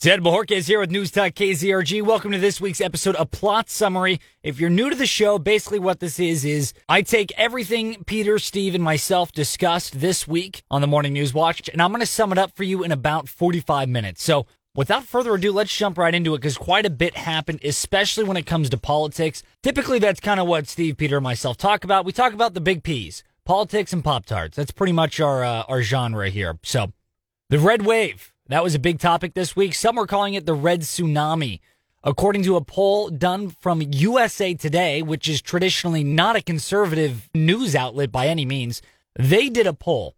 Ted Bojorquez here with News Talk KZRG. Welcome to this week's episode of Plot Summary. If you're new to the show, basically what this is, is I take everything Peter, Steve, and myself discussed this week on the Morning News Watch, and I'm going to sum it up for you in about 45 minutes. So without further ado, let's jump right into it because quite a bit happened, especially when it comes to politics. Typically, that's kind of what Steve, Peter, and myself talk about. We talk about the big P's, politics and Pop Tarts. That's pretty much our, uh, our genre here. So the red wave. That was a big topic this week. Some are calling it the red tsunami. According to a poll done from USA Today, which is traditionally not a conservative news outlet by any means, they did a poll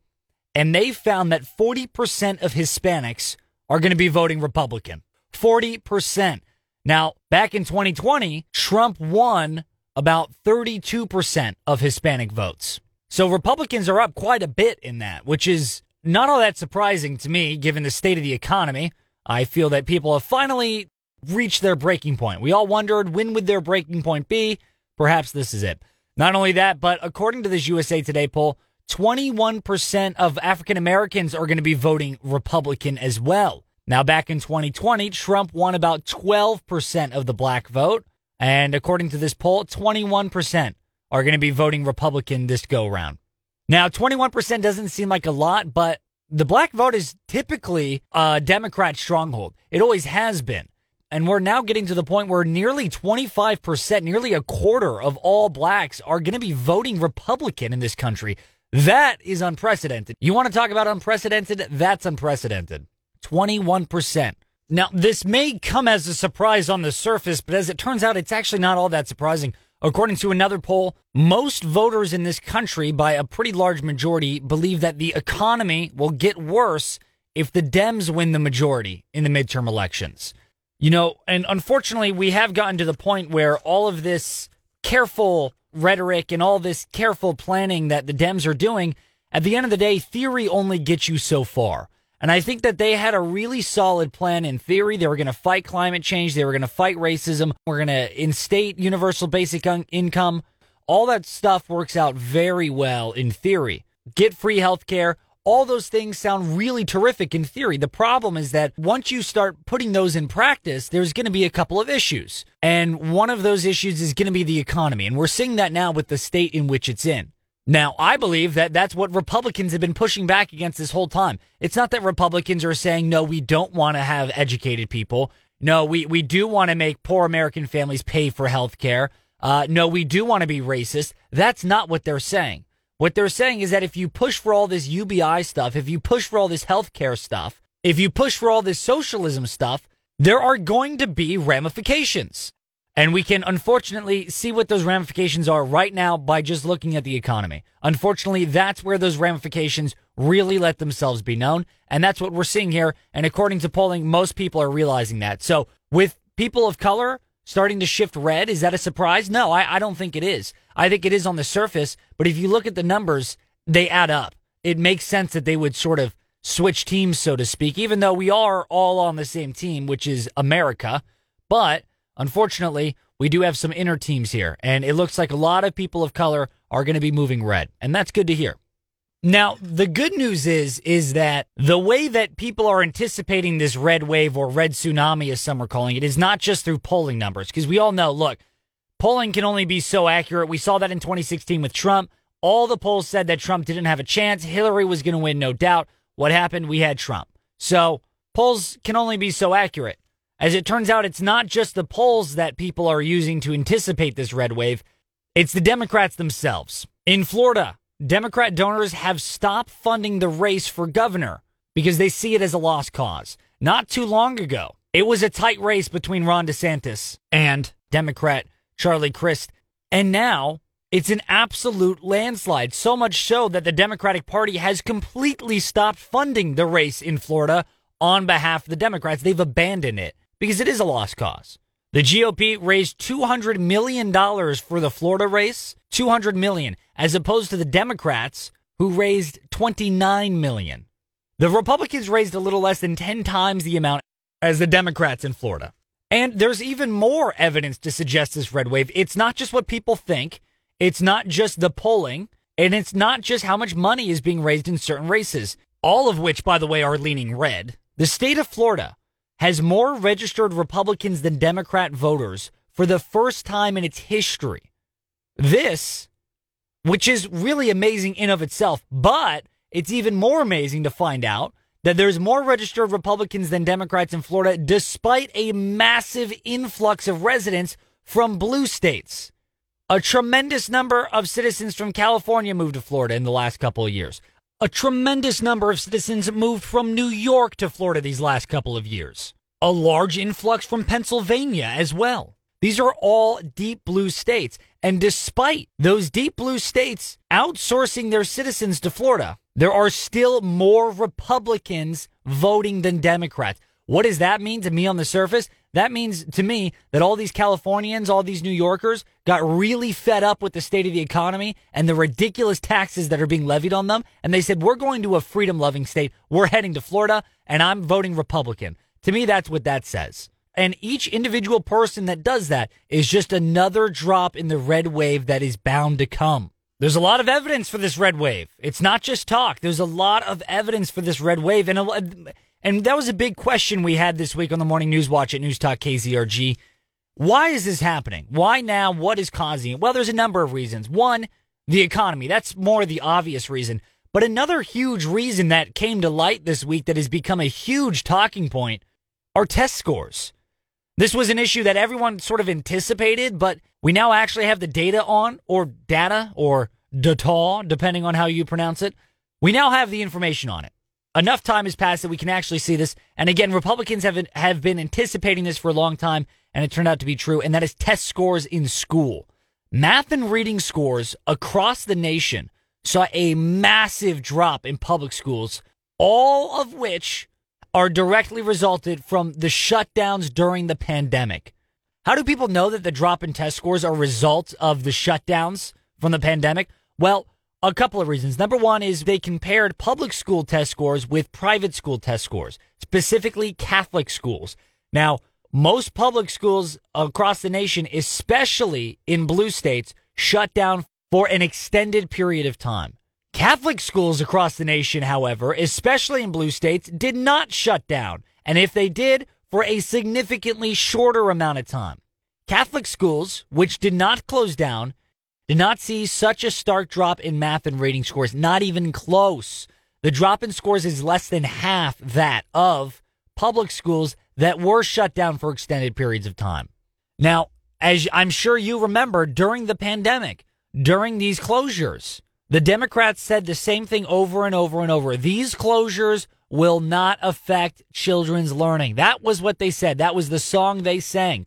and they found that 40% of Hispanics are going to be voting Republican. 40%. Now, back in 2020, Trump won about 32% of Hispanic votes. So Republicans are up quite a bit in that, which is not all that surprising to me, given the state of the economy. I feel that people have finally reached their breaking point. We all wondered when would their breaking point be? Perhaps this is it. Not only that, but according to this USA Today poll, 21% of African Americans are going to be voting Republican as well. Now, back in 2020, Trump won about 12% of the black vote. And according to this poll, 21% are going to be voting Republican this go round. Now, 21% doesn't seem like a lot, but the black vote is typically a Democrat stronghold. It always has been. And we're now getting to the point where nearly 25%, nearly a quarter of all blacks are going to be voting Republican in this country. That is unprecedented. You want to talk about unprecedented? That's unprecedented. 21%. Now, this may come as a surprise on the surface, but as it turns out, it's actually not all that surprising. According to another poll, most voters in this country, by a pretty large majority, believe that the economy will get worse if the Dems win the majority in the midterm elections. You know, and unfortunately, we have gotten to the point where all of this careful rhetoric and all this careful planning that the Dems are doing, at the end of the day, theory only gets you so far. And I think that they had a really solid plan in theory. They were going to fight climate change. They were going to fight racism. We're going to instate universal basic un- income. All that stuff works out very well in theory. Get free health care. All those things sound really terrific in theory. The problem is that once you start putting those in practice, there's going to be a couple of issues. And one of those issues is going to be the economy. And we're seeing that now with the state in which it's in. Now, I believe that that's what Republicans have been pushing back against this whole time. It's not that Republicans are saying, no, we don't want to have educated people. No, we, we do want to make poor American families pay for health care. Uh, no, we do want to be racist. That's not what they're saying. What they're saying is that if you push for all this UBI stuff, if you push for all this health care stuff, if you push for all this socialism stuff, there are going to be ramifications. And we can unfortunately see what those ramifications are right now by just looking at the economy. Unfortunately, that's where those ramifications really let themselves be known. And that's what we're seeing here. And according to polling, most people are realizing that. So with people of color starting to shift red, is that a surprise? No, I, I don't think it is. I think it is on the surface. But if you look at the numbers, they add up. It makes sense that they would sort of switch teams, so to speak, even though we are all on the same team, which is America. But Unfortunately, we do have some inner teams here, and it looks like a lot of people of color are going to be moving red, and that's good to hear. Now, the good news is is that the way that people are anticipating this red wave or red tsunami as some are calling it is not just through polling numbers because we all know, look, polling can only be so accurate. We saw that in 2016 with Trump. All the polls said that Trump didn't have a chance. Hillary was going to win, no doubt. What happened? We had Trump. So, polls can only be so accurate. As it turns out, it's not just the polls that people are using to anticipate this red wave, it's the Democrats themselves. In Florida, Democrat donors have stopped funding the race for governor because they see it as a lost cause. Not too long ago, it was a tight race between Ron DeSantis and Democrat Charlie Crist. And now it's an absolute landslide, so much so that the Democratic Party has completely stopped funding the race in Florida on behalf of the Democrats. They've abandoned it because it is a lost cause. The GOP raised $200 million for the Florida race, 200 million, as opposed to the Democrats who raised 29 million. The Republicans raised a little less than 10 times the amount as the Democrats in Florida. And there's even more evidence to suggest this red wave. It's not just what people think. It's not just the polling. And it's not just how much money is being raised in certain races, all of which, by the way, are leaning red. The state of Florida has more registered Republicans than Democrat voters for the first time in its history. This, which is really amazing in of itself, but it's even more amazing to find out that there's more registered Republicans than Democrats in Florida despite a massive influx of residents from blue states. A tremendous number of citizens from California moved to Florida in the last couple of years. A tremendous number of citizens moved from New York to Florida these last couple of years. A large influx from Pennsylvania as well. These are all deep blue states. And despite those deep blue states outsourcing their citizens to Florida, there are still more Republicans voting than Democrats. What does that mean to me on the surface? That means to me that all these Californians, all these New Yorkers got really fed up with the state of the economy and the ridiculous taxes that are being levied on them. And they said, we're going to a freedom loving state. We're heading to Florida and I'm voting Republican. To me, that's what that says. And each individual person that does that is just another drop in the red wave that is bound to come. There's a lot of evidence for this red wave. It's not just talk. There's a lot of evidence for this red wave. And, and that was a big question we had this week on the Morning News Watch at News Talk KZRG. Why is this happening? Why now? What is causing it? Well, there's a number of reasons. One, the economy. That's more the obvious reason. But another huge reason that came to light this week that has become a huge talking point are test scores. This was an issue that everyone sort of anticipated, but we now actually have the data on, or data, or data, depending on how you pronounce it. We now have the information on it. Enough time has passed that we can actually see this. And again, Republicans have been, have been anticipating this for a long time, and it turned out to be true, and that is test scores in school. Math and reading scores across the nation saw a massive drop in public schools, all of which are directly resulted from the shutdowns during the pandemic. How do people know that the drop in test scores are a result of the shutdowns from the pandemic? Well, a couple of reasons. Number one is they compared public school test scores with private school test scores, specifically Catholic schools. Now, most public schools across the nation, especially in blue states, shut down for an extended period of time. Catholic schools across the nation, however, especially in blue states, did not shut down. And if they did, for a significantly shorter amount of time. Catholic schools, which did not close down, did not see such a stark drop in math and reading scores, not even close. The drop in scores is less than half that of public schools that were shut down for extended periods of time. Now, as I'm sure you remember, during the pandemic, during these closures, the Democrats said the same thing over and over and over. These closures will not affect children's learning. That was what they said. That was the song they sang.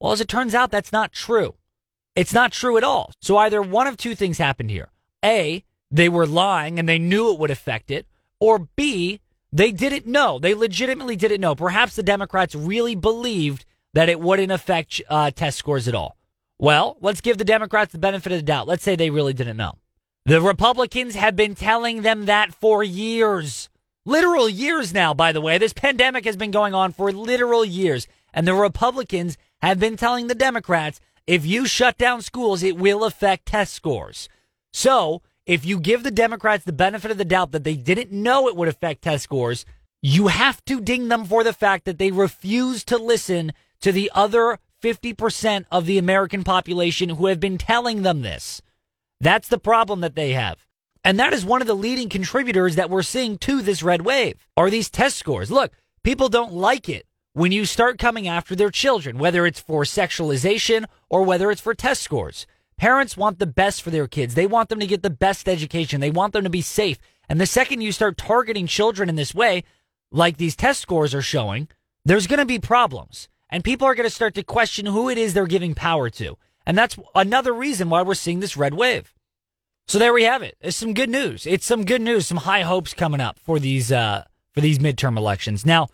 Well, as it turns out, that's not true. It's not true at all. So either one of two things happened here. A, they were lying and they knew it would affect it. Or B, they didn't know. They legitimately didn't know. Perhaps the Democrats really believed that it wouldn't affect uh, test scores at all. Well, let's give the Democrats the benefit of the doubt. Let's say they really didn't know. The Republicans have been telling them that for years. Literal years now, by the way. This pandemic has been going on for literal years. And the Republicans have been telling the Democrats if you shut down schools, it will affect test scores. So, if you give the Democrats the benefit of the doubt that they didn't know it would affect test scores, you have to ding them for the fact that they refuse to listen to the other 50% of the American population who have been telling them this. That's the problem that they have. And that is one of the leading contributors that we're seeing to this red wave are these test scores. Look, people don't like it when you start coming after their children, whether it's for sexualization or whether it's for test scores. Parents want the best for their kids. They want them to get the best education. They want them to be safe. And the second you start targeting children in this way, like these test scores are showing, there's going to be problems. And people are going to start to question who it is they're giving power to. And that's another reason why we're seeing this red wave. So there we have it. It's some good news. It's some good news, some high hopes coming up for these uh, for these midterm elections. Now,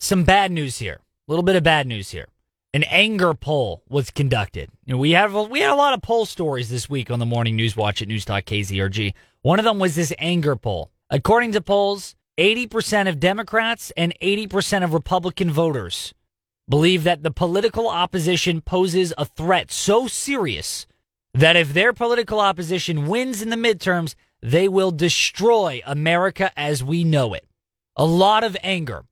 some bad news here. A little bit of bad news here. An anger poll was conducted. You know, we have we had a lot of poll stories this week on the morning news watch at News Talk KZRG. One of them was this anger poll. According to polls, 80% of Democrats and 80% of Republican voters believe that the political opposition poses a threat so serious that if their political opposition wins in the midterms, they will destroy America as we know it. A lot of anger.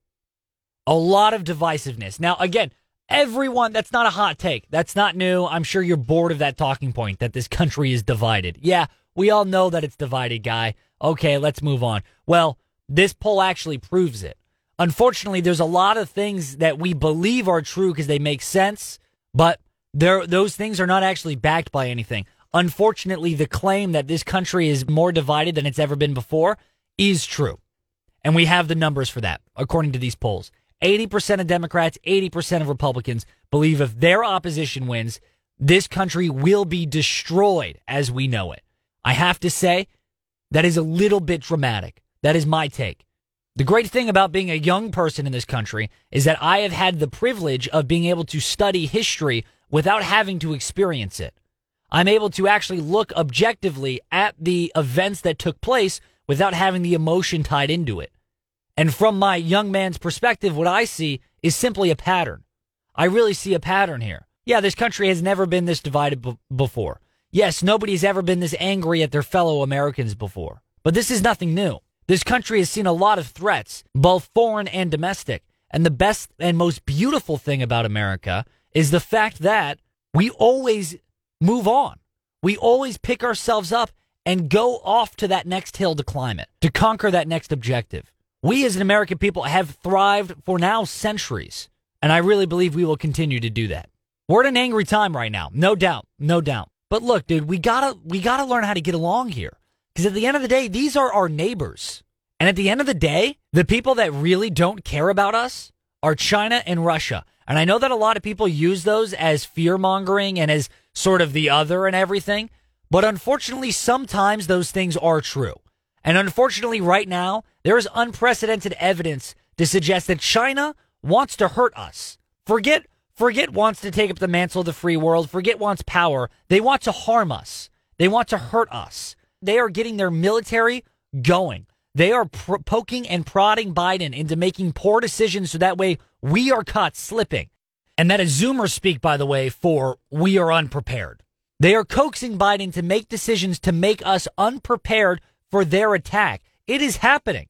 A lot of divisiveness. Now, again, everyone, that's not a hot take. That's not new. I'm sure you're bored of that talking point that this country is divided. Yeah, we all know that it's divided, guy. Okay, let's move on. Well, this poll actually proves it. Unfortunately, there's a lot of things that we believe are true because they make sense, but those things are not actually backed by anything. Unfortunately, the claim that this country is more divided than it's ever been before is true. And we have the numbers for that, according to these polls. 80% of Democrats, 80% of Republicans believe if their opposition wins, this country will be destroyed as we know it. I have to say, that is a little bit dramatic. That is my take. The great thing about being a young person in this country is that I have had the privilege of being able to study history without having to experience it. I'm able to actually look objectively at the events that took place without having the emotion tied into it. And from my young man's perspective, what I see is simply a pattern. I really see a pattern here. Yeah, this country has never been this divided b- before. Yes, nobody's ever been this angry at their fellow Americans before. But this is nothing new. This country has seen a lot of threats, both foreign and domestic. And the best and most beautiful thing about America is the fact that we always move on. We always pick ourselves up and go off to that next hill to climb it, to conquer that next objective. We as an American people have thrived for now centuries, and I really believe we will continue to do that. We're at an angry time right now, no doubt, no doubt. But look, dude, we gotta we gotta learn how to get along here. Because at the end of the day, these are our neighbors. And at the end of the day, the people that really don't care about us are China and Russia. And I know that a lot of people use those as fear mongering and as sort of the other and everything. But unfortunately, sometimes those things are true. And unfortunately, right now, there is unprecedented evidence to suggest that China wants to hurt us. Forget, forget wants to take up the mantle of the free world. Forget wants power. They want to harm us. They want to hurt us. They are getting their military going. They are poking and prodding Biden into making poor decisions so that way we are caught slipping. And that is Zoomer speak, by the way, for we are unprepared. They are coaxing Biden to make decisions to make us unprepared for their attack. It is happening.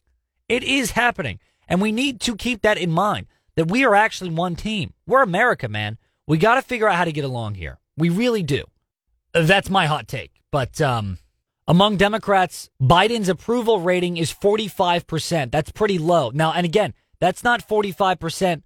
It is happening. And we need to keep that in mind that we are actually one team. We're America, man. We got to figure out how to get along here. We really do. That's my hot take. But um, among Democrats, Biden's approval rating is 45%. That's pretty low. Now, and again, that's not 45%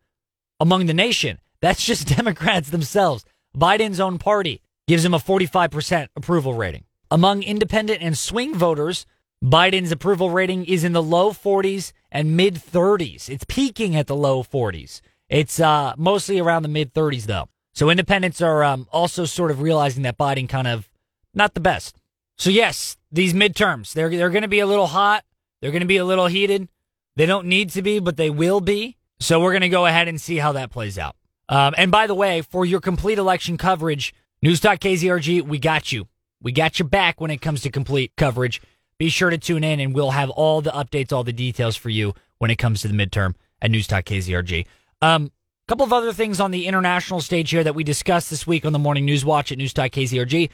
among the nation. That's just Democrats themselves. Biden's own party gives him a 45% approval rating. Among independent and swing voters, Biden's approval rating is in the low 40s and mid 30s. It's peaking at the low 40s. It's uh, mostly around the mid 30s, though. So independents are um, also sort of realizing that Biden kind of not the best. So yes, these midterms they're they're going to be a little hot. They're going to be a little heated. They don't need to be, but they will be. So we're going to go ahead and see how that plays out. Um, and by the way, for your complete election coverage, News.KZRG, we got you. We got your back when it comes to complete coverage be sure to tune in and we'll have all the updates, all the details for you when it comes to the midterm at News.KZRG. Um, a couple of other things on the international stage here that we discussed this week on the Morning News Watch at News.KZRG.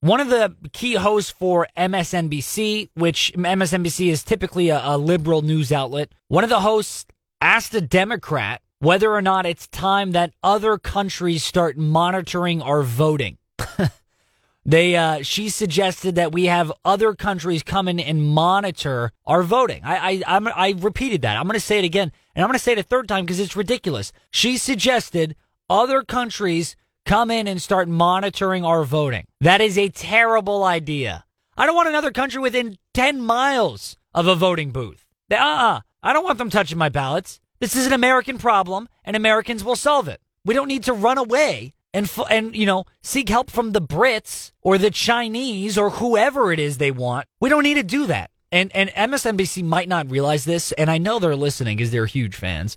One of the key hosts for MSNBC, which MSNBC is typically a, a liberal news outlet, one of the hosts asked a Democrat whether or not it's time that other countries start monitoring our voting. They, uh, she suggested that we have other countries come in and monitor our voting. I, I, I'm, I repeated that. I'm going to say it again, and I'm going to say it a third time because it's ridiculous. She suggested other countries come in and start monitoring our voting. That is a terrible idea. I don't want another country within 10 miles of a voting booth. Uh uh-uh. I don't want them touching my ballots. This is an American problem, and Americans will solve it. We don't need to run away and and you know seek help from the Brits or the Chinese or whoever it is they want. We don't need to do that. And and MSNBC might not realize this, and I know they're listening because they're huge fans.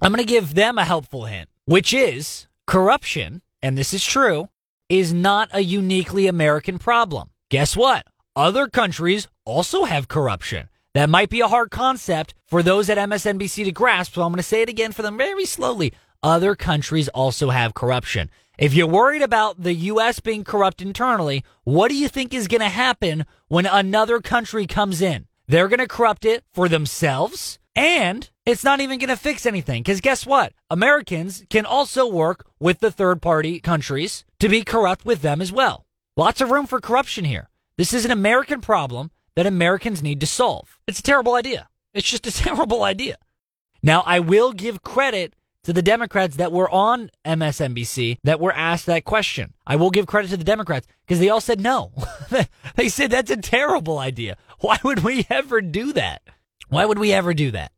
I'm going to give them a helpful hint, which is corruption, and this is true, is not a uniquely American problem. Guess what? Other countries also have corruption. That might be a hard concept for those at MSNBC to grasp, so I'm going to say it again for them very slowly. Other countries also have corruption. If you're worried about the U.S. being corrupt internally, what do you think is going to happen when another country comes in? They're going to corrupt it for themselves and it's not even going to fix anything. Because guess what? Americans can also work with the third party countries to be corrupt with them as well. Lots of room for corruption here. This is an American problem that Americans need to solve. It's a terrible idea. It's just a terrible idea. Now, I will give credit to the Democrats that were on MSNBC that were asked that question. I will give credit to the Democrats because they all said no. they said that's a terrible idea. Why would we ever do that? Why would we ever do that?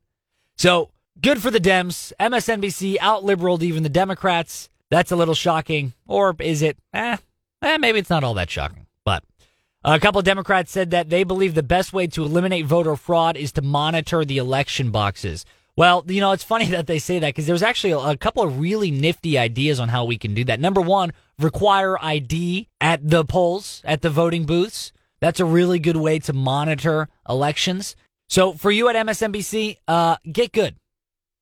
So good for the Dems. MSNBC out liberaled even the Democrats. That's a little shocking. Or is it? Eh, eh, maybe it's not all that shocking. But a couple of Democrats said that they believe the best way to eliminate voter fraud is to monitor the election boxes. Well, you know, it's funny that they say that because there's actually a, couple of really nifty ideas on how we can do that. Number one, require ID at the polls, at the voting booths. That's a really good way to monitor elections. So for you at MSNBC, uh, get good.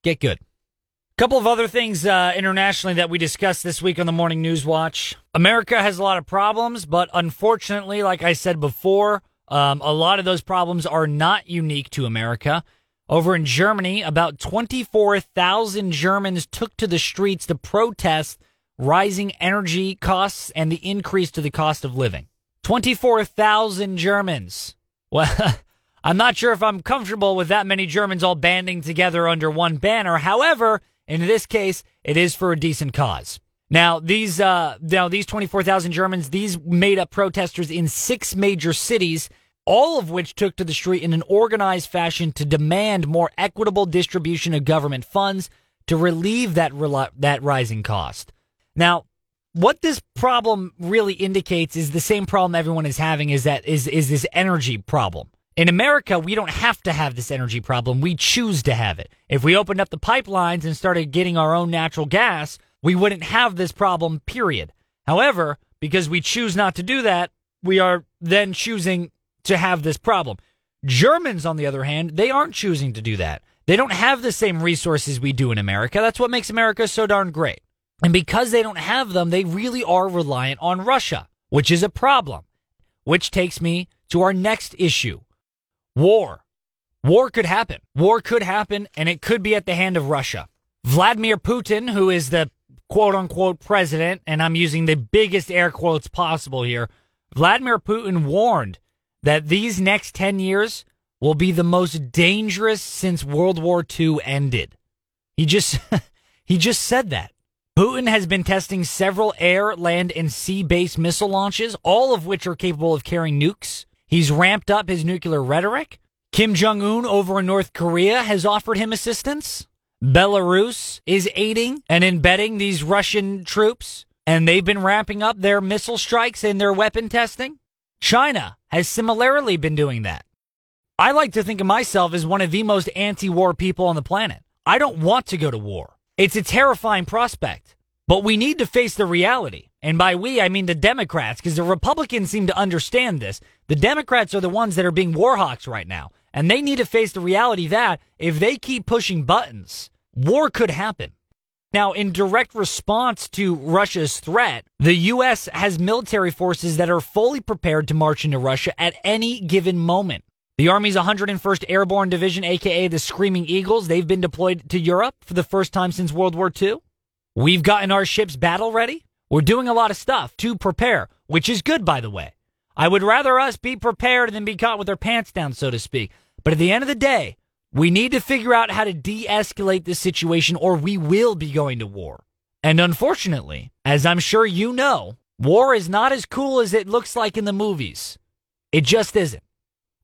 Get good. A Couple of other things uh, internationally that we discussed this week on the Morning News Watch. America has a lot of problems, but unfortunately, like I said before, um, a lot of those problems are not unique to America. Over in Germany, about 24,000 Germans took to the streets to protest rising energy costs and the increase to the cost of living. 24,000 Germans. Well, I'm not sure if I'm comfortable with that many Germans all banding together under one banner. However, in this case, it is for a decent cause. Now, these uh, now these 24,000 Germans, these made up protesters in six major cities, all of which took to the street in an organized fashion to demand more equitable distribution of government funds to relieve that that rising cost. Now, what this problem really indicates is the same problem everyone is having is that is is this energy problem. In America, we don't have to have this energy problem. We choose to have it. If we opened up the pipelines and started getting our own natural gas, we wouldn't have this problem, period. However, because we choose not to do that, we are then choosing to have this problem. Germans, on the other hand, they aren't choosing to do that. They don't have the same resources we do in America. That's what makes America so darn great. And because they don't have them, they really are reliant on Russia, which is a problem. Which takes me to our next issue War. War could happen. War could happen, and it could be at the hand of Russia. Vladimir Putin, who is the quote unquote president, and I'm using the biggest air quotes possible here, Vladimir Putin warned that these next 10 years will be the most dangerous since World War II ended. He just he just said that. Putin has been testing several air, land, and sea based missile launches, all of which are capable of carrying nukes. He's ramped up his nuclear rhetoric. Kim Jong un over in North Korea has offered him assistance. Belarus is aiding and embedding these Russian troops, and they've been ramping up their missile strikes and their weapon testing. China has similarly been doing that. I like to think of myself as one of the most anti war people on the planet. I don't want to go to war. It's a terrifying prospect, but we need to face the reality. And by we, I mean the Democrats, because the Republicans seem to understand this. The Democrats are the ones that are being warhawks right now. And they need to face the reality that if they keep pushing buttons, war could happen. Now, in direct response to Russia's threat, the U.S. has military forces that are fully prepared to march into Russia at any given moment. The Army's 101st Airborne Division, aka the Screaming Eagles, they've been deployed to Europe for the first time since World War II. We've gotten our ships battle ready. We're doing a lot of stuff to prepare, which is good, by the way. I would rather us be prepared than be caught with our pants down, so to speak. But at the end of the day, we need to figure out how to de escalate this situation or we will be going to war. And unfortunately, as I'm sure you know, war is not as cool as it looks like in the movies. It just isn't.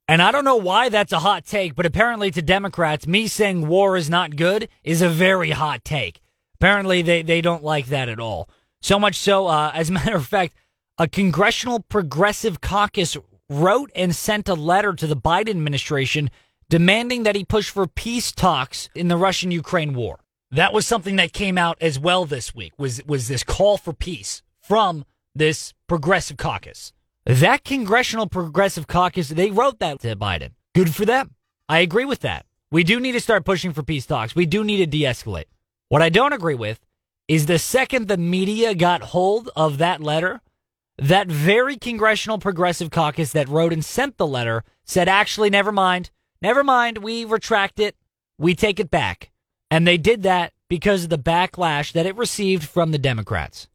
And I don't know why that's a hot take, but apparently to Democrats, me saying war is not good is a very hot take. Apparently they, they don't like that at all. So much so, uh, as a matter of fact, a congressional progressive caucus wrote and sent a letter to the Biden administration demanding that he push for peace talks in the Russian Ukraine war. That was something that came out as well this week was was this call for peace from this progressive caucus. That congressional progressive caucus, they wrote that to Biden. Good for them. I agree with that. We do need to start pushing for peace talks. We do need to de-escalate. What I don't agree with is the second the media got hold of that letter, that very congressional progressive caucus that wrote and sent the letter said, actually, never mind. Never mind. We retract it. we take it back. And they did that because of the backlash that it received from the Democrats.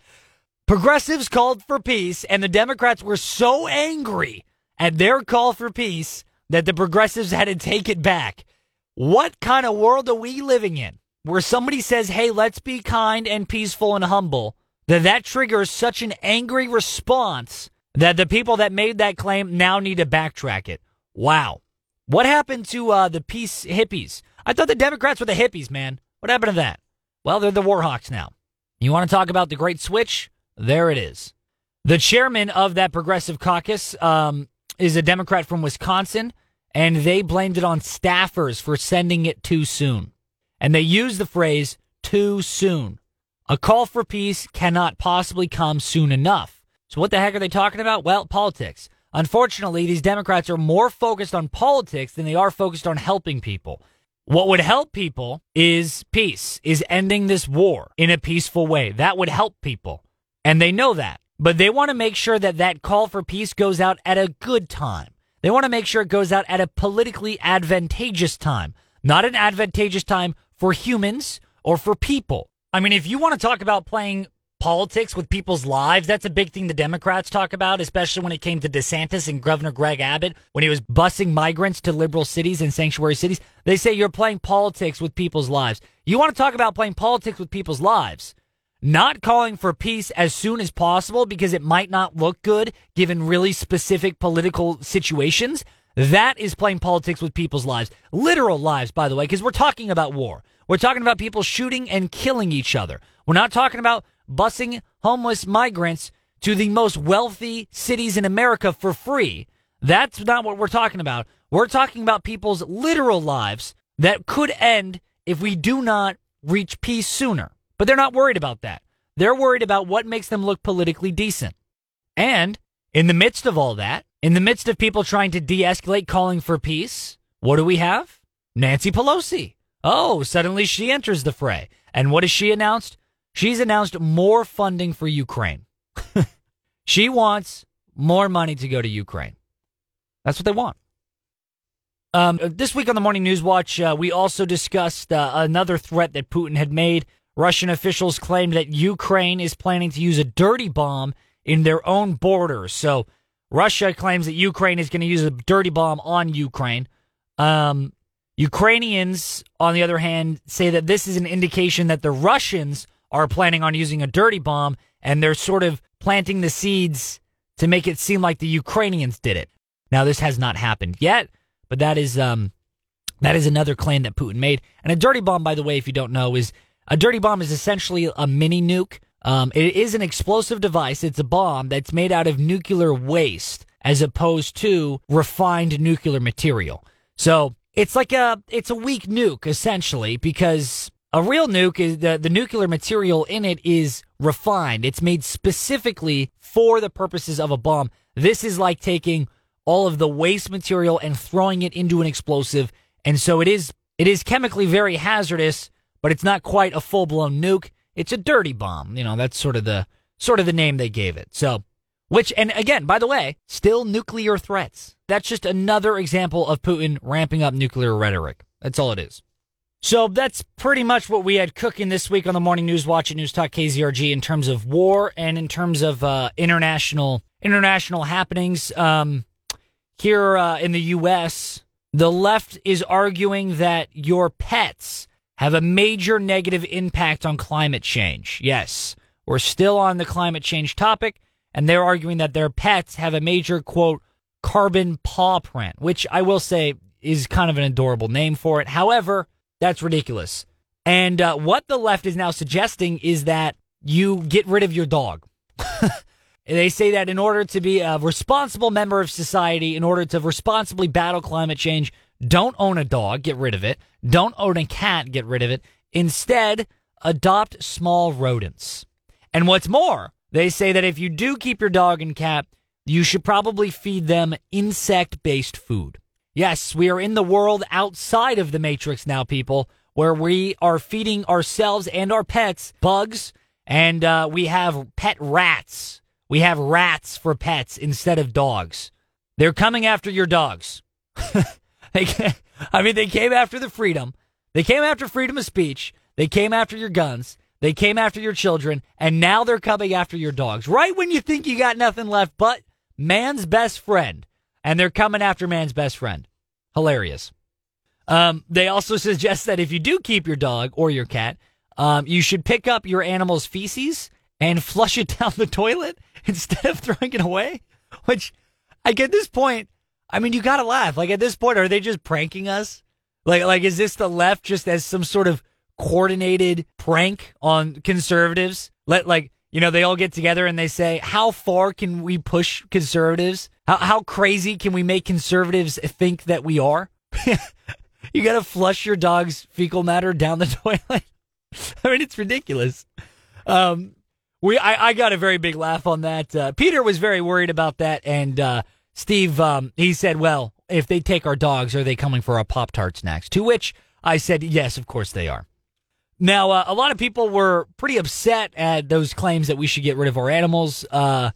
Progressives called for peace, and the Democrats were so angry at their call for peace that the progressives had to take it back. What kind of world are we living in where somebody says, hey, let's be kind and peaceful and humble, that that triggers such an angry response that the people that made that claim now need to backtrack it? Wow. What happened to uh, the peace hippies? I thought the Democrats were the hippies, man. What happened to that? Well, they're the Warhawks now. You want to talk about the great switch? There it is. The chairman of that progressive caucus um, is a Democrat from Wisconsin, and they blamed it on staffers for sending it too soon. And they used the phrase too soon. A call for peace cannot possibly come soon enough. So, what the heck are they talking about? Well, politics. Unfortunately, these Democrats are more focused on politics than they are focused on helping people. What would help people is peace, is ending this war in a peaceful way. That would help people. And they know that. But they want to make sure that that call for peace goes out at a good time. They want to make sure it goes out at a politically advantageous time, not an advantageous time for humans or for people. I mean, if you want to talk about playing politics with people's lives. That's a big thing the Democrats talk about, especially when it came to DeSantis and Governor Greg Abbott when he was busing migrants to liberal cities and sanctuary cities. They say you're playing politics with people's lives. You want to talk about playing politics with people's lives? Not calling for peace as soon as possible because it might not look good given really specific political situations. That is playing politics with people's lives. Literal lives, by the way, because we're talking about war. We're talking about people shooting and killing each other. We're not talking about busing homeless migrants to the most wealthy cities in America for free. That's not what we're talking about. We're talking about people's literal lives that could end if we do not reach peace sooner. But they're not worried about that. They're worried about what makes them look politically decent. And in the midst of all that, in the midst of people trying to de escalate, calling for peace, what do we have? Nancy Pelosi. Oh, suddenly she enters the fray. And what has she announced? She's announced more funding for Ukraine. she wants more money to go to Ukraine. That's what they want. Um, this week on the Morning News Watch, uh, we also discussed uh, another threat that Putin had made. Russian officials claimed that Ukraine is planning to use a dirty bomb in their own borders. So Russia claims that Ukraine is going to use a dirty bomb on Ukraine. Um, Ukrainians, on the other hand, say that this is an indication that the Russians are planning on using a dirty bomb, and they're sort of planting the seeds to make it seem like the Ukrainians did it. Now, this has not happened yet, but that is um, that is another claim that Putin made. And a dirty bomb, by the way, if you don't know, is a dirty bomb is essentially a mini nuke. Um, it is an explosive device. It's a bomb that's made out of nuclear waste as opposed to refined nuclear material. So it's like a it's a weak nuke essentially because a real nuke is the, the nuclear material in it is refined. It's made specifically for the purposes of a bomb. This is like taking all of the waste material and throwing it into an explosive. And so it is it is chemically very hazardous, but it's not quite a full-blown nuke. It's a dirty bomb. You know, that's sort of the sort of the name they gave it. So which and again, by the way, still nuclear threats. That's just another example of Putin ramping up nuclear rhetoric. That's all it is. So that's pretty much what we had cooking this week on the Morning News Watch at News Talk KZRG in terms of war and in terms of uh, international international happenings. Um, here uh, in the U.S., the left is arguing that your pets have a major negative impact on climate change. Yes, we're still on the climate change topic, and they're arguing that their pets have a major quote carbon paw print, which I will say is kind of an adorable name for it. However that's ridiculous. And uh, what the left is now suggesting is that you get rid of your dog. they say that in order to be a responsible member of society, in order to responsibly battle climate change, don't own a dog, get rid of it. Don't own a cat, get rid of it. Instead, adopt small rodents. And what's more, they say that if you do keep your dog and cat, you should probably feed them insect based food. Yes, we are in the world outside of the Matrix now, people, where we are feeding ourselves and our pets bugs, and uh, we have pet rats. We have rats for pets instead of dogs. They're coming after your dogs. I mean, they came after the freedom. They came after freedom of speech. They came after your guns. They came after your children. And now they're coming after your dogs. Right when you think you got nothing left but man's best friend. And they're coming after man's best friend. Hilarious. Um, they also suggest that if you do keep your dog or your cat, um, you should pick up your animal's feces and flush it down the toilet instead of throwing it away. Which, like at this point, I mean, you gotta laugh. Like at this point, are they just pranking us? Like, like is this the left just as some sort of coordinated prank on conservatives? Let like you know they all get together and they say, how far can we push conservatives? How how crazy can we make conservatives think that we are? you gotta flush your dog's fecal matter down the toilet. I mean, it's ridiculous. Um, we I, I got a very big laugh on that. Uh, Peter was very worried about that, and uh, Steve um, he said, "Well, if they take our dogs, are they coming for our pop tarts next?" To which I said, "Yes, of course they are." Now, uh, a lot of people were pretty upset at those claims that we should get rid of our animals. Uh,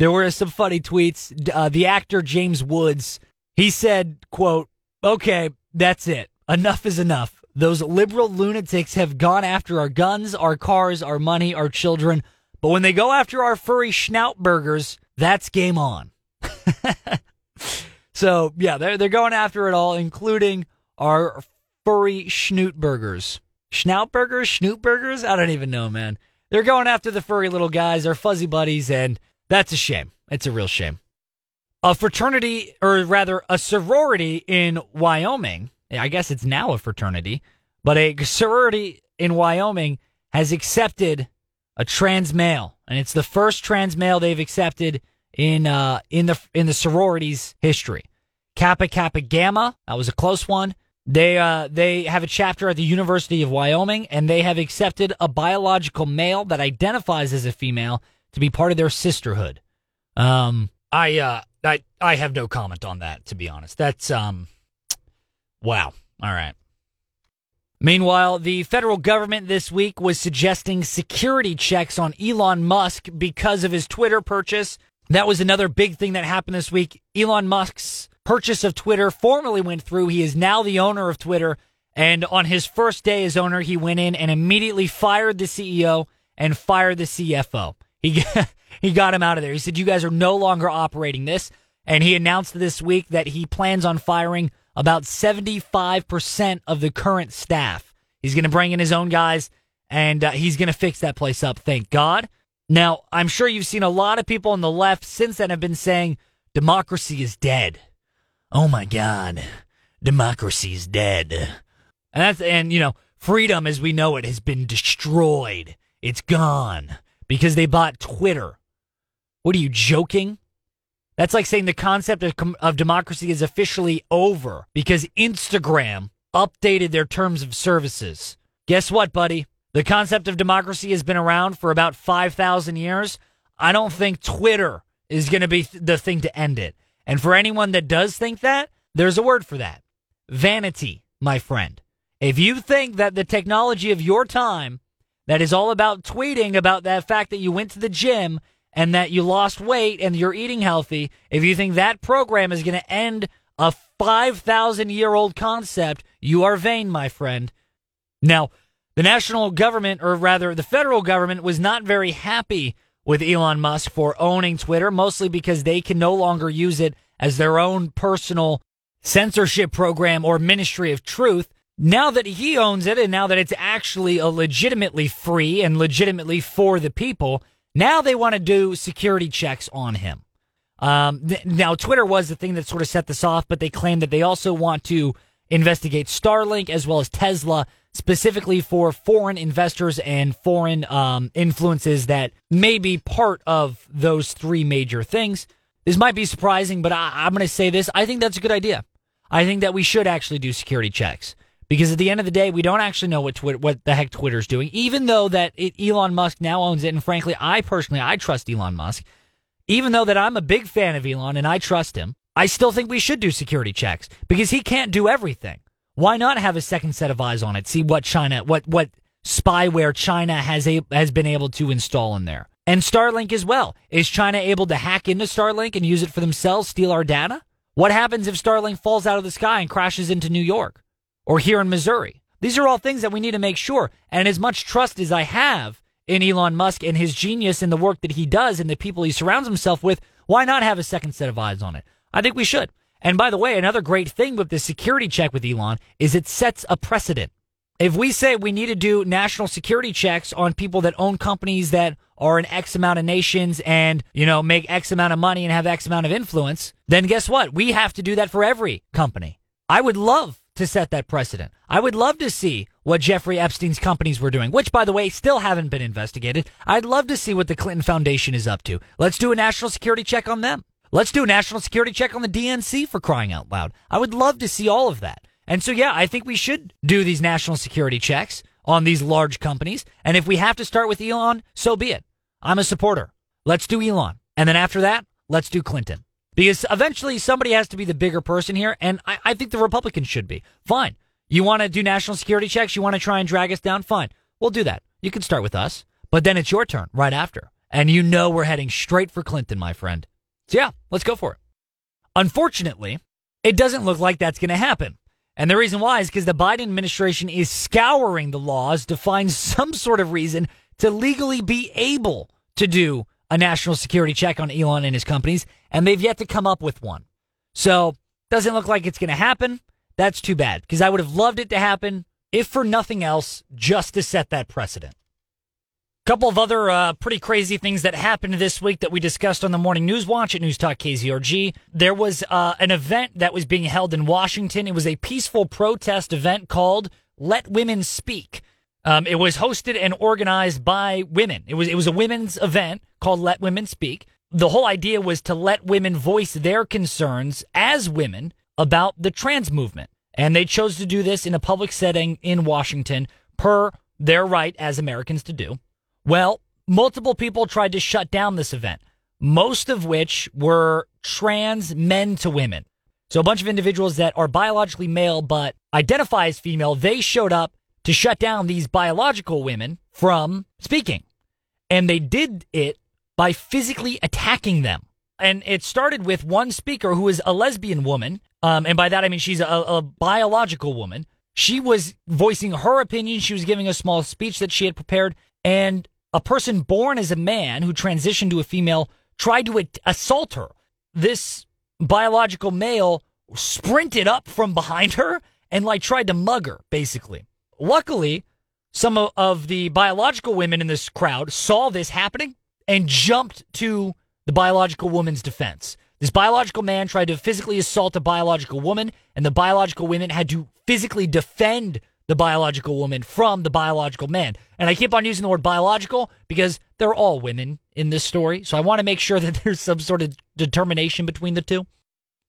there were some funny tweets. Uh, the actor James Woods he said, "quote Okay, that's it. Enough is enough." Those liberal lunatics have gone after our guns, our cars, our money, our children. But when they go after our furry schnaut burgers, that's game on. so yeah, they're they're going after it all, including our furry schnoot burgers. Schnaut burgers, schnoot burgers? I don't even know, man. They're going after the furry little guys, our fuzzy buddies, and that's a shame. It's a real shame. A fraternity, or rather, a sorority in Wyoming I guess it's now a fraternity, but a sorority in Wyoming has accepted a trans male, and it's the first trans male they've accepted in uh, in the in the sorority's history. Kappa Kappa Gamma, that was a close one. They uh, they have a chapter at the University of Wyoming, and they have accepted a biological male that identifies as a female to be part of their sisterhood. Um, I uh, I I have no comment on that, to be honest. That's um, Wow. All right. Meanwhile, the federal government this week was suggesting security checks on Elon Musk because of his Twitter purchase. That was another big thing that happened this week. Elon Musk's purchase of Twitter formally went through. He is now the owner of Twitter. And on his first day as owner, he went in and immediately fired the CEO and fired the CFO. He, he got him out of there. He said, You guys are no longer operating this. And he announced this week that he plans on firing about 75% of the current staff. He's going to bring in his own guys and uh, he's going to fix that place up. Thank God. Now, I'm sure you've seen a lot of people on the left since then have been saying democracy is dead. Oh my God, democracy is dead. And that's, and you know, freedom as we know it has been destroyed. It's gone because they bought Twitter. What are you joking? That's like saying the concept of, of democracy is officially over because Instagram updated their terms of services. Guess what, buddy? The concept of democracy has been around for about 5,000 years. I don't think Twitter is going to be the thing to end it. And for anyone that does think that, there's a word for that vanity, my friend. If you think that the technology of your time that is all about tweeting about that fact that you went to the gym and that you lost weight and you're eating healthy, if you think that program is going to end a 5,000 year old concept, you are vain, my friend. Now, the national government, or rather the federal government, was not very happy with Elon Musk for owning Twitter, mostly because they can no longer use it as their own personal censorship program or ministry of truth. Now that he owns it and now that it's actually a legitimately free and legitimately for the people, now they want to do security checks on him. Um, th- now, Twitter was the thing that sort of set this off, but they claim that they also want to investigate Starlink as well as Tesla, specifically for foreign investors and foreign um, influences that may be part of those three major things. This might be surprising, but I- I'm going to say this. I think that's a good idea. I think that we should actually do security checks because at the end of the day, we don't actually know what Twitter, what the heck Twitter's doing. Even though that it, Elon Musk now owns it, and frankly, I personally I trust Elon Musk. Even though that I'm a big fan of Elon and I trust him, I still think we should do security checks because he can't do everything. Why not have a second set of eyes on it? See what China, what what spyware China has a, has been able to install in there, and Starlink as well. Is China able to hack into Starlink and use it for themselves, steal our data? What happens if Starlink falls out of the sky and crashes into New York or here in Missouri? These are all things that we need to make sure. And as much trust as I have in Elon Musk and his genius and the work that he does and the people he surrounds himself with, why not have a second set of eyes on it? I think we should. And by the way, another great thing with the security check with Elon is it sets a precedent. If we say we need to do national security checks on people that own companies that are in X amount of nations and, you know, make X amount of money and have X amount of influence, then guess what? We have to do that for every company. I would love to set that precedent. I would love to see what Jeffrey Epstein's companies were doing, which, by the way, still haven't been investigated. I'd love to see what the Clinton Foundation is up to. Let's do a national security check on them. Let's do a national security check on the DNC for crying out loud. I would love to see all of that. And so, yeah, I think we should do these national security checks on these large companies. And if we have to start with Elon, so be it. I'm a supporter. Let's do Elon. And then after that, let's do Clinton. Because eventually somebody has to be the bigger person here. And I, I think the Republicans should be. Fine. You want to do national security checks? You want to try and drag us down? Fine. We'll do that. You can start with us. But then it's your turn right after. And you know we're heading straight for Clinton, my friend. So yeah, let's go for it. Unfortunately, it doesn't look like that's going to happen. And the reason why is because the Biden administration is scouring the laws to find some sort of reason to legally be able to do a national security check on Elon and his companies, and they've yet to come up with one. So, doesn't look like it's going to happen. That's too bad because I would have loved it to happen, if for nothing else, just to set that precedent A couple of other uh, pretty crazy things that happened this week that we discussed on the morning news watch at News Talk KZRG. There was uh, an event that was being held in Washington. It was a peaceful protest event called "Let Women Speak." Um, it was hosted and organized by women. It was it was a women's event called "Let Women Speak." The whole idea was to let women voice their concerns as women about the trans movement, and they chose to do this in a public setting in Washington, per their right as Americans to do. Well, multiple people tried to shut down this event, most of which were trans men to women. So a bunch of individuals that are biologically male but identify as female, they showed up to shut down these biological women from speaking. And they did it by physically attacking them. And it started with one speaker who is a lesbian woman. Um, and by that, I mean she's a, a biological woman. She was voicing her opinion. She was giving a small speech that she had prepared. And a person born as a man who transitioned to a female tried to assault her. This biological male sprinted up from behind her and like tried to mug her, basically. Luckily, some of the biological women in this crowd saw this happening and jumped to the biological woman's defense. This biological man tried to physically assault a biological woman, and the biological women had to physically defend the biological woman from the biological man. And I keep on using the word biological because they're all women in this story. So I want to make sure that there's some sort of determination between the two.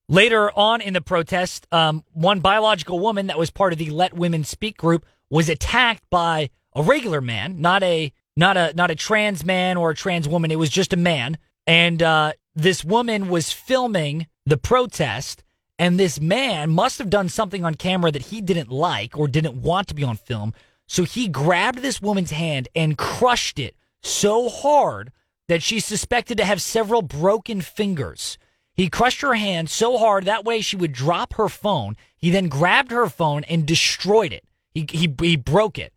Later on in the protest, um, one biological woman that was part of the Let Women Speak group was attacked by a regular man, not a not a not a trans man or a trans woman. It was just a man, and uh, this woman was filming the protest and this man must have done something on camera that he didn't like or didn't want to be on film. So he grabbed this woman's hand and crushed it so hard that she's suspected to have several broken fingers. He crushed her hand so hard that way she would drop her phone. He then grabbed her phone and destroyed it. He, he, he broke it,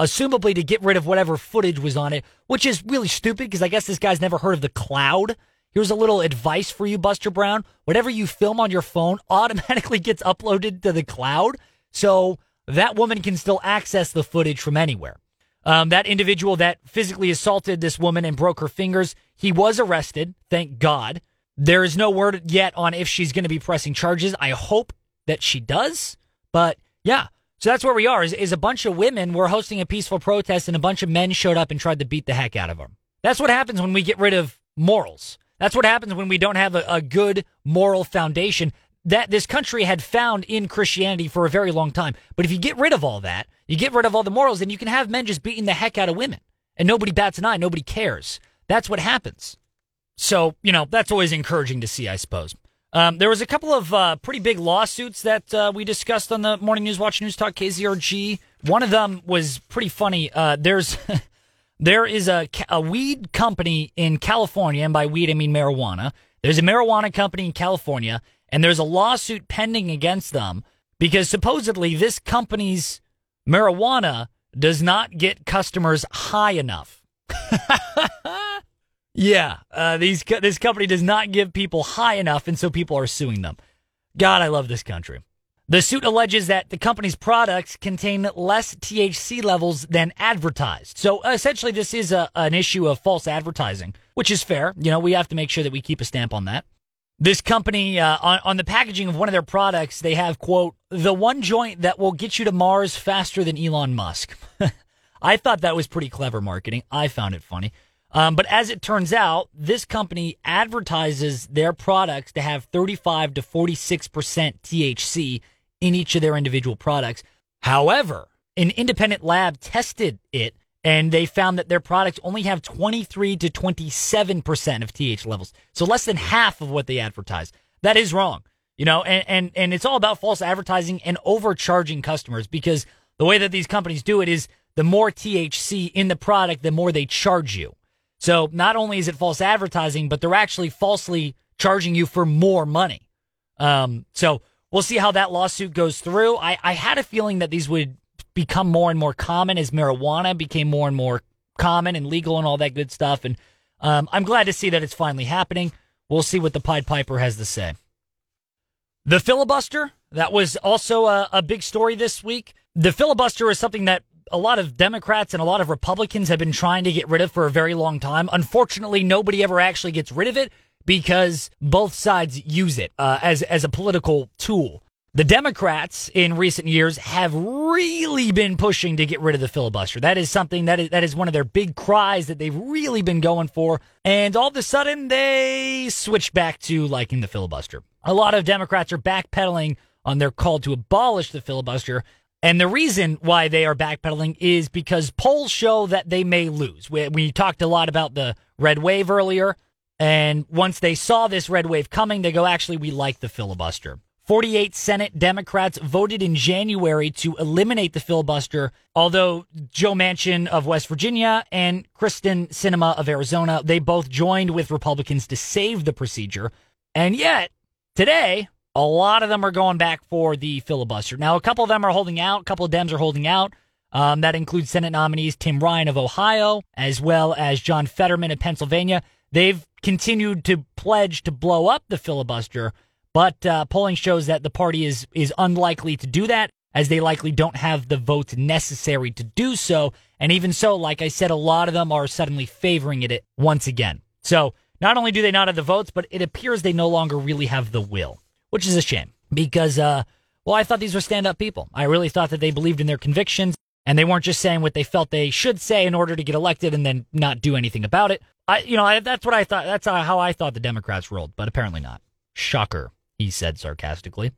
assumably to get rid of whatever footage was on it, which is really stupid because I guess this guy's never heard of the cloud. Here's a little advice for you, Buster Brown. Whatever you film on your phone automatically gets uploaded to the cloud. So that woman can still access the footage from anywhere. Um, that individual that physically assaulted this woman and broke her fingers, he was arrested. Thank God. There is no word yet on if she's going to be pressing charges. I hope that she does. But yeah, so that's where we are. Is, is a bunch of women were hosting a peaceful protest and a bunch of men showed up and tried to beat the heck out of them. That's what happens when we get rid of morals. That's what happens when we don't have a, a good moral foundation that this country had found in Christianity for a very long time. But if you get rid of all that, you get rid of all the morals, then you can have men just beating the heck out of women. And nobody bats an eye, nobody cares. That's what happens. So, you know, that's always encouraging to see, I suppose. Um, there was a couple of uh, pretty big lawsuits that uh, we discussed on the Morning News Watch News Talk KZRG. One of them was pretty funny. Uh, there's There is a, a weed company in California, and by weed I mean marijuana. There's a marijuana company in California, and there's a lawsuit pending against them because supposedly this company's marijuana does not get customers high enough. yeah, uh, these this company does not give people high enough, and so people are suing them. God, I love this country. The suit alleges that the company's products contain less THC levels than advertised. So essentially, this is a, an issue of false advertising, which is fair. You know, we have to make sure that we keep a stamp on that. This company, uh, on, on the packaging of one of their products, they have, quote, the one joint that will get you to Mars faster than Elon Musk. I thought that was pretty clever marketing. I found it funny. Um, but as it turns out, this company advertises their products to have 35 to 46% THC in each of their individual products. However, an independent lab tested it and they found that their products only have 23 to 27% of TH levels. So less than half of what they advertise. That is wrong. You know, and, and, and it's all about false advertising and overcharging customers because the way that these companies do it is the more THC in the product, the more they charge you. So not only is it false advertising, but they're actually falsely charging you for more money. Um, so we'll see how that lawsuit goes through. I, I had a feeling that these would become more and more common as marijuana became more and more common and legal and all that good stuff. And um, I'm glad to see that it's finally happening. We'll see what the Pied Piper has to say. The filibuster, that was also a, a big story this week. The filibuster is something that a lot of Democrats and a lot of Republicans have been trying to get rid of for a very long time. Unfortunately, nobody ever actually gets rid of it because both sides use it uh, as as a political tool. The Democrats in recent years have really been pushing to get rid of the filibuster. That is something that is that is one of their big cries that they've really been going for. And all of a sudden they switched back to liking the filibuster. A lot of Democrats are backpedaling on their call to abolish the filibuster and the reason why they are backpedaling is because polls show that they may lose. We, we, talked a lot about the red wave earlier. And once they saw this red wave coming, they go, actually, we like the filibuster. 48 Senate Democrats voted in January to eliminate the filibuster, although Joe Manchin of West Virginia and Kyrsten Sinema of Arizona, they both joined with Republicans to save the procedure. And yet, today, a lot of them are going back for the filibuster. Now, a couple of them are holding out. A couple of Dems are holding out. Um, that includes Senate nominees Tim Ryan of Ohio, as well as John Fetterman of Pennsylvania. They've continued to pledge to blow up the filibuster, but uh, polling shows that the party is is unlikely to do that, as they likely don't have the votes necessary to do so. And even so, like I said, a lot of them are suddenly favoring it once again. So not only do they not have the votes, but it appears they no longer really have the will which is a shame because, uh, well, I thought these were stand up people. I really thought that they believed in their convictions and they weren't just saying what they felt they should say in order to get elected and then not do anything about it. I, you know, I, that's what I thought. That's how I thought the Democrats rolled, but apparently not. Shocker, he said sarcastically.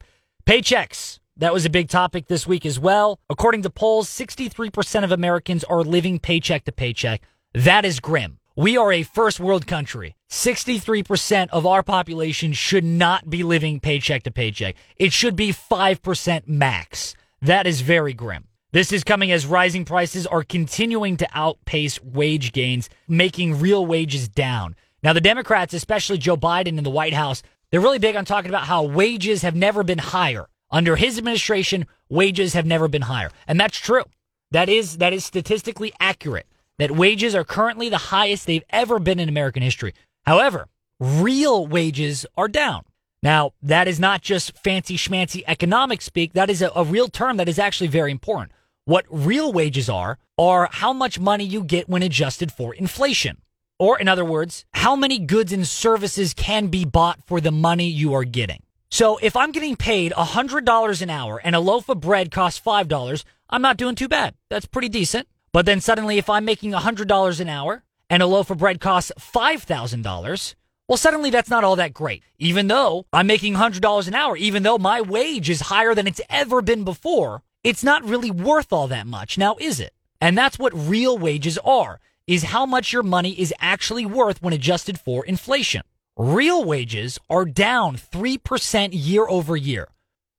Paychecks. That was a big topic this week as well. According to polls, 63% of Americans are living paycheck to paycheck. That is grim. We are a first world country. 63% of our population should not be living paycheck to paycheck. It should be 5% max. That is very grim. This is coming as rising prices are continuing to outpace wage gains, making real wages down. Now, the Democrats, especially Joe Biden in the White House, they're really big on talking about how wages have never been higher. Under his administration, wages have never been higher. And that's true. That is, that is statistically accurate that wages are currently the highest they've ever been in American history. However, real wages are down. Now, that is not just fancy schmancy economic speak. That is a, a, real term that is actually very important. What real wages are, are how much money you get when adjusted for inflation. Or, in other words, how many goods and services can be bought for the money you are getting. So, if I'm getting paid $100 an hour and a loaf of bread costs $5, I'm not doing too bad. That's pretty decent. But then suddenly, if I'm making $100 an hour and a loaf of bread costs $5,000, well, suddenly that's not all that great. Even though I'm making $100 an hour, even though my wage is higher than it's ever been before, it's not really worth all that much. Now, is it? And that's what real wages are, is how much your money is actually worth when adjusted for inflation. Real wages are down 3% year over year.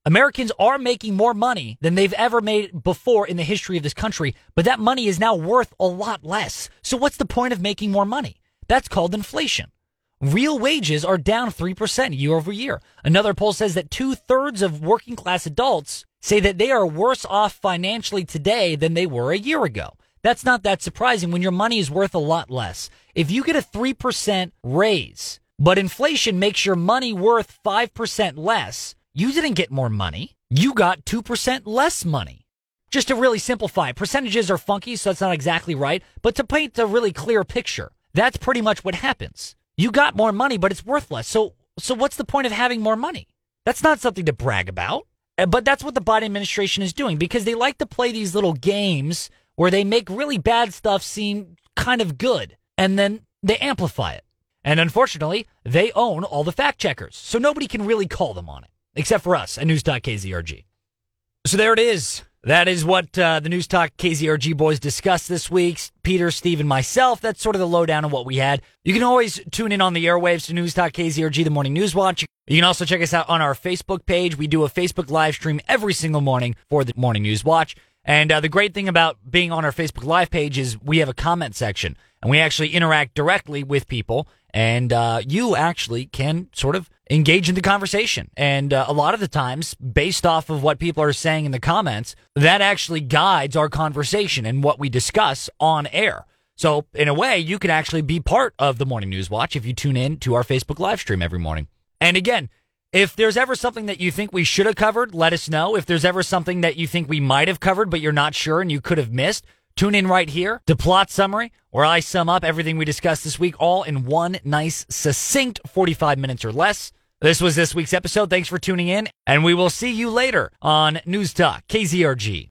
Americans are making more money than they've ever made before in the history of this country, but that money is now worth a lot less. So what's the point of making more money? That's called inflation. real wages are down 3% year over year. Another poll says that two thirds of working class adults say that they are worse off financially today than they were a year ago. That's not that surprising when your money is worth a lot less. If you get a 3% raise, but inflation makes your money worth 5% less, you didn't get more money. You got 2% less money. Just to really simplify, percentages are funky, so that's not exactly right. But to paint a really clear picture, that's pretty much what happens. You got more money, but it's worth less. So, so what's the point of having more money? That's not something to brag about. Uh, but that's what the Biden administration is doing because they like to play these little games where they make really bad stuff seem kind of good and then they amplify it. And unfortunately, they own all the fact checkers. So nobody can really call them on it except for us at News.KZRG. So there it is. That is what uh, the News Talk KZRG boys discussed this week. Peter, Steve, and myself. That's sort of the lowdown of what we had. You can always tune in on the airwaves to News Talk KZRG, the Morning News Watch. You can also check us out on our Facebook page. We do a Facebook live stream every single morning for the Morning News Watch. And uh, the great thing about being on our Facebook live page is we have a comment section and we actually interact directly with people. And uh, you actually can sort of engage in the conversation. And uh, a lot of the times, based off of what people are saying in the comments, that actually guides our conversation and what we discuss on air. So, in a way, you can actually be part of the Morning News Watch if you tune in to our Facebook live stream every morning. And again, if there's ever something that you think we should have covered, let us know. If there's ever something that you think we might have covered, but you're not sure and you could have missed, tune in right here to Plot Summary, where I sum up everything we discussed this week all in one nice, succinct 45 minutes or less. This was this week's episode. Thanks for tuning in, and we will see you later on News Talk, KZRG.